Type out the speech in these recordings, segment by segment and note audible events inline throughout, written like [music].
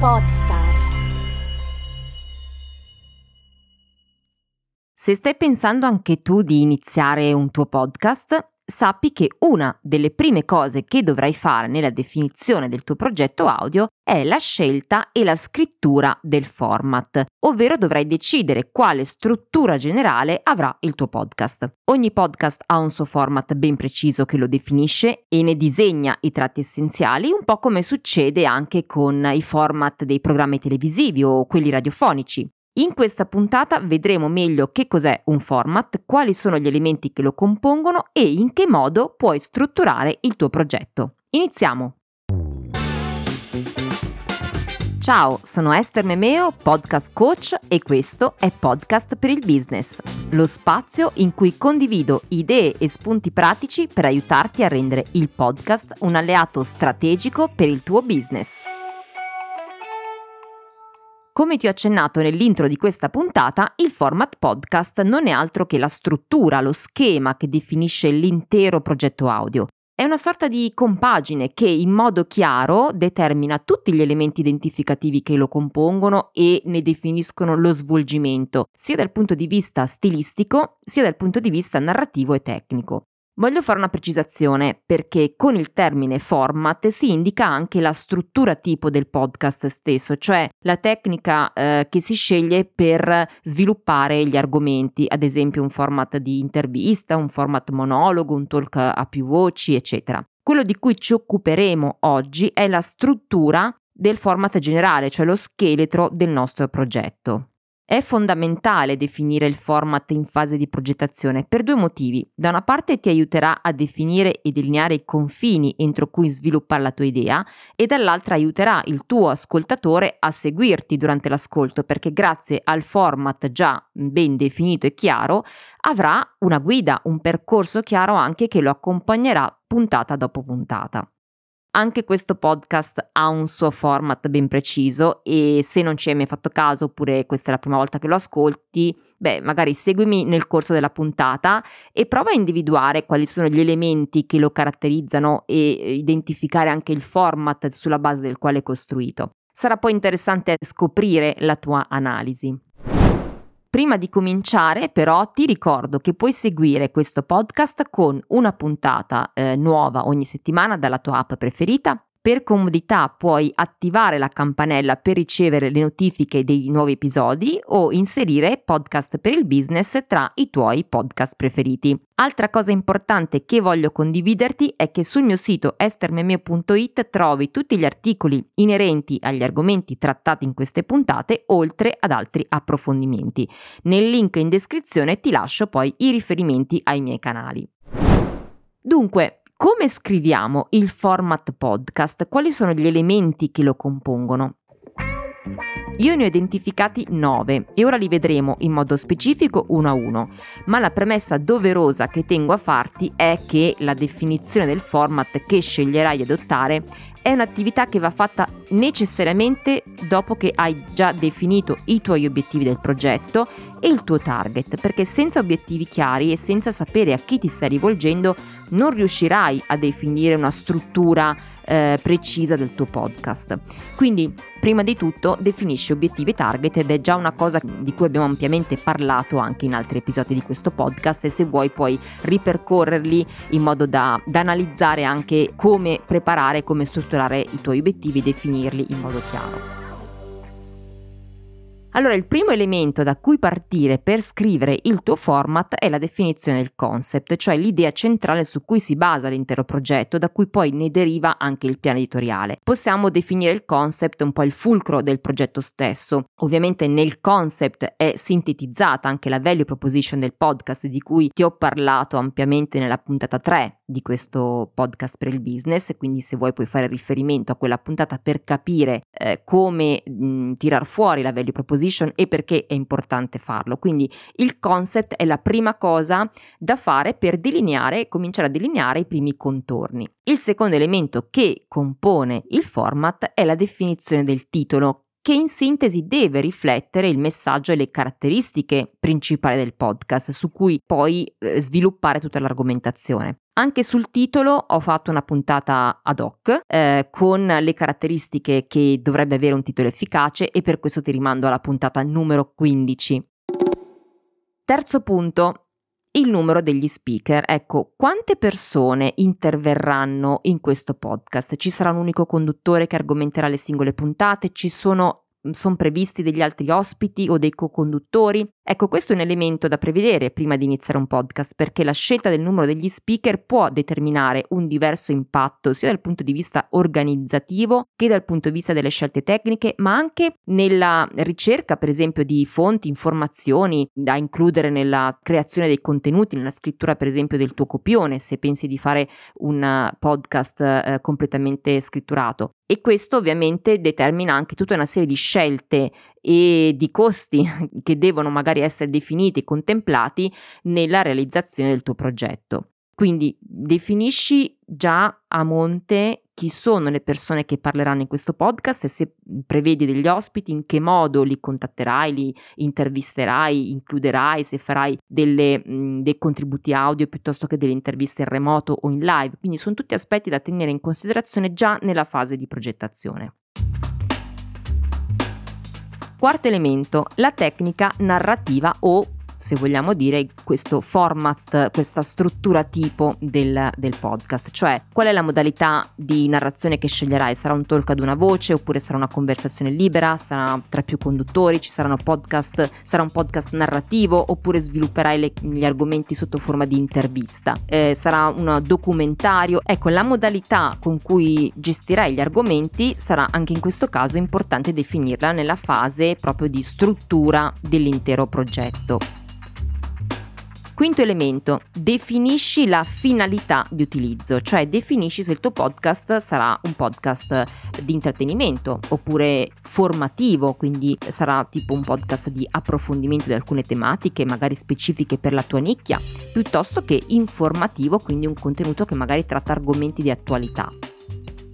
Podstar. Se stai pensando anche tu di iniziare un tuo podcast, sappi che una delle prime cose che dovrai fare nella definizione del tuo progetto audio è la scelta e la scrittura del format, ovvero dovrai decidere quale struttura generale avrà il tuo podcast. Ogni podcast ha un suo format ben preciso che lo definisce e ne disegna i tratti essenziali, un po' come succede anche con i format dei programmi televisivi o quelli radiofonici. In questa puntata vedremo meglio che cos'è un format, quali sono gli elementi che lo compongono e in che modo puoi strutturare il tuo progetto. Iniziamo! Ciao, sono Esther Memeo, podcast coach e questo è Podcast per il Business, lo spazio in cui condivido idee e spunti pratici per aiutarti a rendere il podcast un alleato strategico per il tuo business. Come ti ho accennato nell'intro di questa puntata, il format podcast non è altro che la struttura, lo schema che definisce l'intero progetto audio. È una sorta di compagine che in modo chiaro determina tutti gli elementi identificativi che lo compongono e ne definiscono lo svolgimento, sia dal punto di vista stilistico sia dal punto di vista narrativo e tecnico. Voglio fare una precisazione perché con il termine format si indica anche la struttura tipo del podcast stesso, cioè la tecnica eh, che si sceglie per sviluppare gli argomenti, ad esempio un format di intervista, un format monologo, un talk a più voci, eccetera. Quello di cui ci occuperemo oggi è la struttura del format generale, cioè lo scheletro del nostro progetto. È fondamentale definire il format in fase di progettazione per due motivi. Da una parte ti aiuterà a definire e delineare i confini entro cui sviluppare la tua idea e dall'altra aiuterà il tuo ascoltatore a seguirti durante l'ascolto perché grazie al format già ben definito e chiaro avrà una guida, un percorso chiaro anche che lo accompagnerà puntata dopo puntata. Anche questo podcast ha un suo format ben preciso e se non ci hai mai fatto caso oppure questa è la prima volta che lo ascolti, beh, magari seguimi nel corso della puntata e prova a individuare quali sono gli elementi che lo caratterizzano e identificare anche il format sulla base del quale è costruito. Sarà poi interessante scoprire la tua analisi. Prima di cominciare però ti ricordo che puoi seguire questo podcast con una puntata eh, nuova ogni settimana dalla tua app preferita per comodità puoi attivare la campanella per ricevere le notifiche dei nuovi episodi o inserire podcast per il business tra i tuoi podcast preferiti. Altra cosa importante che voglio condividerti è che sul mio sito estermemeo.it trovi tutti gli articoli inerenti agli argomenti trattati in queste puntate, oltre ad altri approfondimenti. Nel link in descrizione ti lascio poi i riferimenti ai miei canali. Dunque, come scriviamo il format podcast? Quali sono gli elementi che lo compongono? Io ne ho identificati 9 e ora li vedremo in modo specifico uno a uno, ma la premessa doverosa che tengo a farti è che la definizione del format che sceglierai di adottare è un'attività che va fatta necessariamente dopo che hai già definito i tuoi obiettivi del progetto e il tuo target, perché senza obiettivi chiari e senza sapere a chi ti stai rivolgendo non riuscirai a definire una struttura eh, precisa del tuo podcast. Quindi, prima di tutto, definisci obiettivi target ed è già una cosa di cui abbiamo ampiamente parlato anche in altri episodi di questo podcast e se vuoi puoi ripercorrerli in modo da, da analizzare anche come preparare, come strutturare i tuoi obiettivi e definirli in modo chiaro. Allora, il primo elemento da cui partire per scrivere il tuo format è la definizione del concept, cioè l'idea centrale su cui si basa l'intero progetto, da cui poi ne deriva anche il piano editoriale. Possiamo definire il concept un po' il fulcro del progetto stesso. Ovviamente nel concept è sintetizzata anche la value proposition del podcast di cui ti ho parlato ampiamente nella puntata 3 di questo podcast per il business, quindi se vuoi puoi fare riferimento a quella puntata per capire eh, come mh, tirar fuori la value proposition position e perché è importante farlo. Quindi il concept è la prima cosa da fare per delineare, cominciare a delineare i primi contorni. Il secondo elemento che compone il format è la definizione del titolo che in sintesi deve riflettere il messaggio e le caratteristiche principali del podcast, su cui poi eh, sviluppare tutta l'argomentazione. Anche sul titolo ho fatto una puntata ad hoc eh, con le caratteristiche che dovrebbe avere un titolo efficace e per questo ti rimando alla puntata numero 15. Terzo punto, il numero degli speaker. Ecco, quante persone interverranno in questo podcast? Ci sarà un unico conduttore che argomenterà le singole puntate? Ci sono sono previsti degli altri ospiti o dei co-conduttori? Ecco, questo è un elemento da prevedere prima di iniziare un podcast, perché la scelta del numero degli speaker può determinare un diverso impatto sia dal punto di vista organizzativo che dal punto di vista delle scelte tecniche, ma anche nella ricerca, per esempio, di fonti, informazioni da includere nella creazione dei contenuti, nella scrittura, per esempio, del tuo copione, se pensi di fare un podcast eh, completamente scritturato. E questo ovviamente determina anche tutta una serie di scelte e di costi [laughs] che devono magari essere definiti e contemplati nella realizzazione del tuo progetto. Quindi definisci già a monte chi sono le persone che parleranno in questo podcast e se prevedi degli ospiti, in che modo li contatterai, li intervisterai, includerai, se farai delle, mh, dei contributi audio piuttosto che delle interviste in remoto o in live. Quindi sono tutti aspetti da tenere in considerazione già nella fase di progettazione. Quarto elemento, la tecnica narrativa o se vogliamo dire, questo format, questa struttura tipo del, del, podcast, cioè qual è la modalità di narrazione che sceglierai? Sarà un talk ad una voce oppure sarà una conversazione libera? Sarà tra più conduttori? Ci saranno podcast? Sarà un podcast narrativo oppure svilupperai le, gli argomenti sotto forma di intervista? Eh, sarà un documentario? Ecco, la modalità con cui gestirai gli argomenti sarà anche in questo caso importante definirla nella fase proprio di struttura dell'intero progetto. Quinto elemento, definisci la finalità di utilizzo, cioè definisci se il tuo podcast sarà un podcast di intrattenimento oppure formativo, quindi sarà tipo un podcast di approfondimento di alcune tematiche, magari specifiche per la tua nicchia, piuttosto che informativo, quindi un contenuto che magari tratta argomenti di attualità.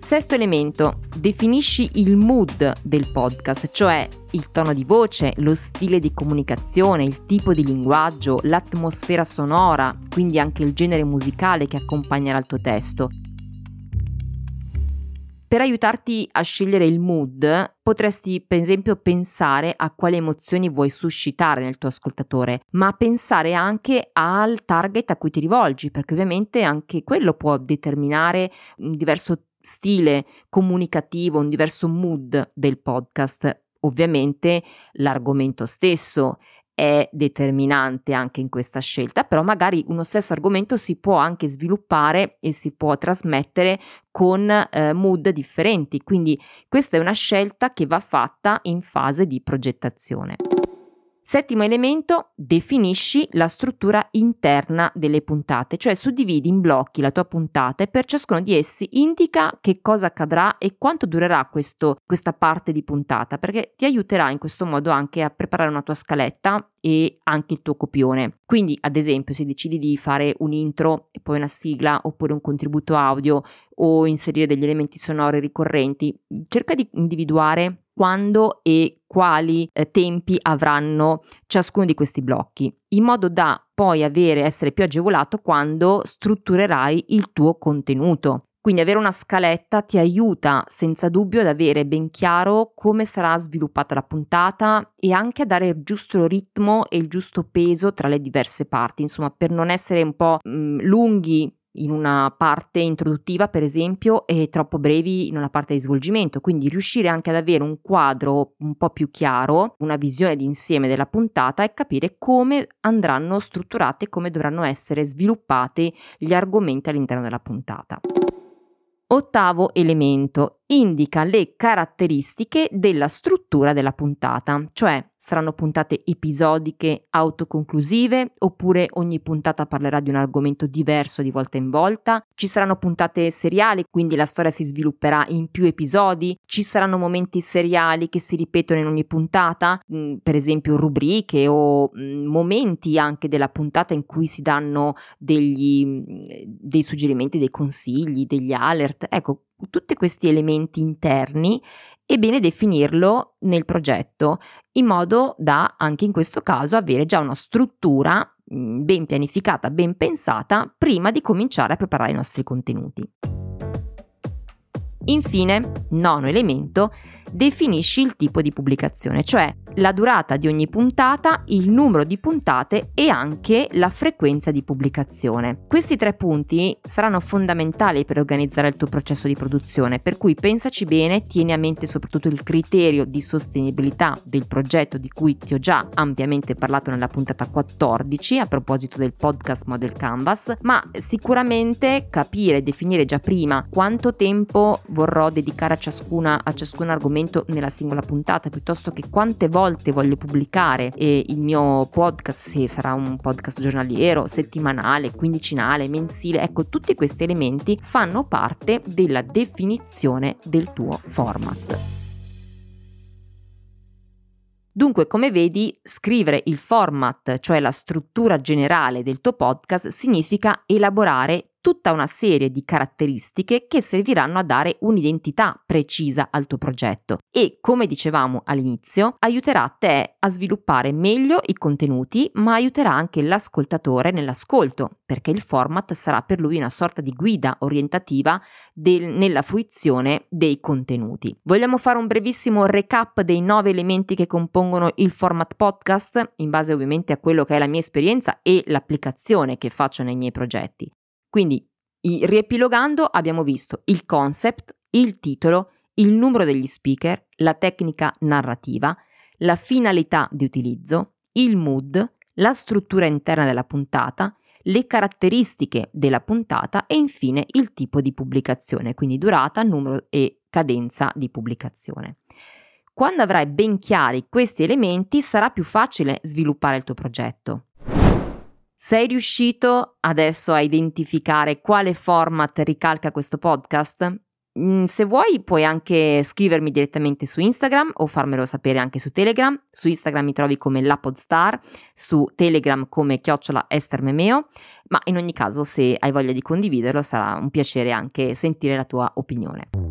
Sesto elemento, definisci il mood del podcast, cioè il tono di voce, lo stile di comunicazione, il tipo di linguaggio, l'atmosfera sonora, quindi anche il genere musicale che accompagnerà il tuo testo. Per aiutarti a scegliere il mood, potresti per esempio pensare a quali emozioni vuoi suscitare nel tuo ascoltatore, ma pensare anche al target a cui ti rivolgi, perché ovviamente anche quello può determinare un diverso stile comunicativo, un diverso mood del podcast. Ovviamente l'argomento stesso è determinante anche in questa scelta, però magari uno stesso argomento si può anche sviluppare e si può trasmettere con eh, mood differenti, quindi questa è una scelta che va fatta in fase di progettazione. Settimo elemento, definisci la struttura interna delle puntate, cioè suddividi in blocchi la tua puntata e per ciascuno di essi indica che cosa accadrà e quanto durerà questo, questa parte di puntata, perché ti aiuterà in questo modo anche a preparare una tua scaletta e anche il tuo copione. Quindi, ad esempio, se decidi di fare un intro e poi una sigla oppure un contributo audio o inserire degli elementi sonori ricorrenti, cerca di individuare quando e quali eh, tempi avranno ciascuno di questi blocchi, in modo da poi avere, essere più agevolato quando strutturerai il tuo contenuto. Quindi avere una scaletta ti aiuta senza dubbio ad avere ben chiaro come sarà sviluppata la puntata e anche a dare il giusto ritmo e il giusto peso tra le diverse parti, insomma per non essere un po' mh, mm, lunghi in una parte introduttiva, per esempio, e troppo brevi in una parte di svolgimento. Quindi riuscire anche ad avere un quadro un po' più chiaro, una visione d'insieme della puntata e capire come andranno strutturate, come dovranno essere sviluppati gli argomenti all'interno della puntata. Ottavo elemento, indica le caratteristiche della struttura della puntata, cioè Saranno puntate episodiche autoconclusive oppure ogni puntata parlerà di un argomento diverso di volta in volta? Ci saranno puntate seriali, quindi la storia si svilupperà in più episodi? Ci saranno momenti seriali che si ripetono in ogni puntata, mm, per esempio rubriche o mm, momenti anche della puntata in cui si danno degli, mm, dei suggerimenti, dei consigli, degli alert. Ecco, tutti questi elementi interni è bene definirlo nel progetto in modo da anche in questo caso avere già una struttura mm, ben pianificata, ben pensata prima di cominciare a preparare i nostri contenuti. Infine, nono elemento, definisci il tipo di pubblicazione, cioè la durata di ogni puntata, il numero di puntate e anche la frequenza di pubblicazione. Questi tre punti saranno fondamentali per organizzare il tuo processo di produzione, per cui pensaci bene, tieni a mente soprattutto il criterio di sostenibilità del progetto di cui ti ho già ampiamente parlato nella puntata 14 a proposito del podcast Model Canvas, ma sicuramente capire e definire già prima quanto tempo vorrò dedicare a, ciascuna, a ciascun argomento nella singola puntata, piuttosto che quante volte voglio pubblicare il mio podcast, se sarà un podcast giornaliero, settimanale, quindicinale, mensile, ecco tutti questi elementi fanno parte della definizione del tuo format. Dunque, come vedi, scrivere il format, cioè la struttura generale del tuo podcast, significa elaborare tutta una serie di caratteristiche che serviranno a dare un'identità precisa al tuo progetto e, come dicevamo all'inizio, aiuterà te a sviluppare meglio i contenuti, ma aiuterà anche l'ascoltatore nell'ascolto, perché il format sarà per lui una sorta di guida orientativa del, nella fruizione dei contenuti. Vogliamo fare un brevissimo recap dei nove elementi che compongono il format podcast, in base ovviamente a quello che è la mia esperienza e l'applicazione che faccio nei miei progetti. Quindi, riepilogando, abbiamo visto il concept, il titolo, il numero degli speaker, la tecnica narrativa, la finalità di utilizzo, il mood, la struttura interna della puntata, le caratteristiche della puntata e infine il tipo di pubblicazione, quindi durata, numero e cadenza di pubblicazione. Quando avrai ben chiari questi elementi sarà più facile sviluppare il tuo progetto. Sei riuscito adesso a identificare quale format ricalca questo podcast? Mm, se vuoi puoi anche scrivermi direttamente su Instagram o farmelo sapere anche su Telegram. Su Instagram mi trovi come LaPodstar, su Telegram come chiocciola Esther Memeo, ma in ogni caso se hai voglia di condividerlo sarà un piacere anche sentire la tua opinione.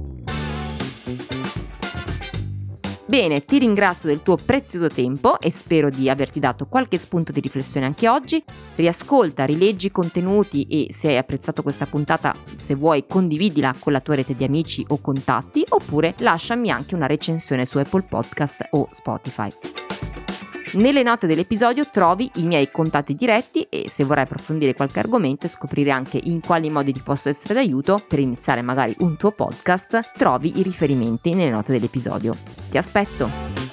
Bene, ti ringrazio del tuo prezioso tempo e spero di averti dato qualche spunto di riflessione anche oggi. Riascolta, rileggi i contenuti e se hai apprezzato questa puntata, se vuoi, condividila con la tua rete di amici o contatti oppure lasciami anche una recensione su Apple Podcast o Spotify. Nelle note dell'episodio trovi i miei contatti diretti e se vorrai approfondire qualche argomento e scoprire anche in quali modi ti posso essere d'aiuto per iniziare magari un tuo podcast, trovi i riferimenti nelle note dell'episodio. Ti aspetto!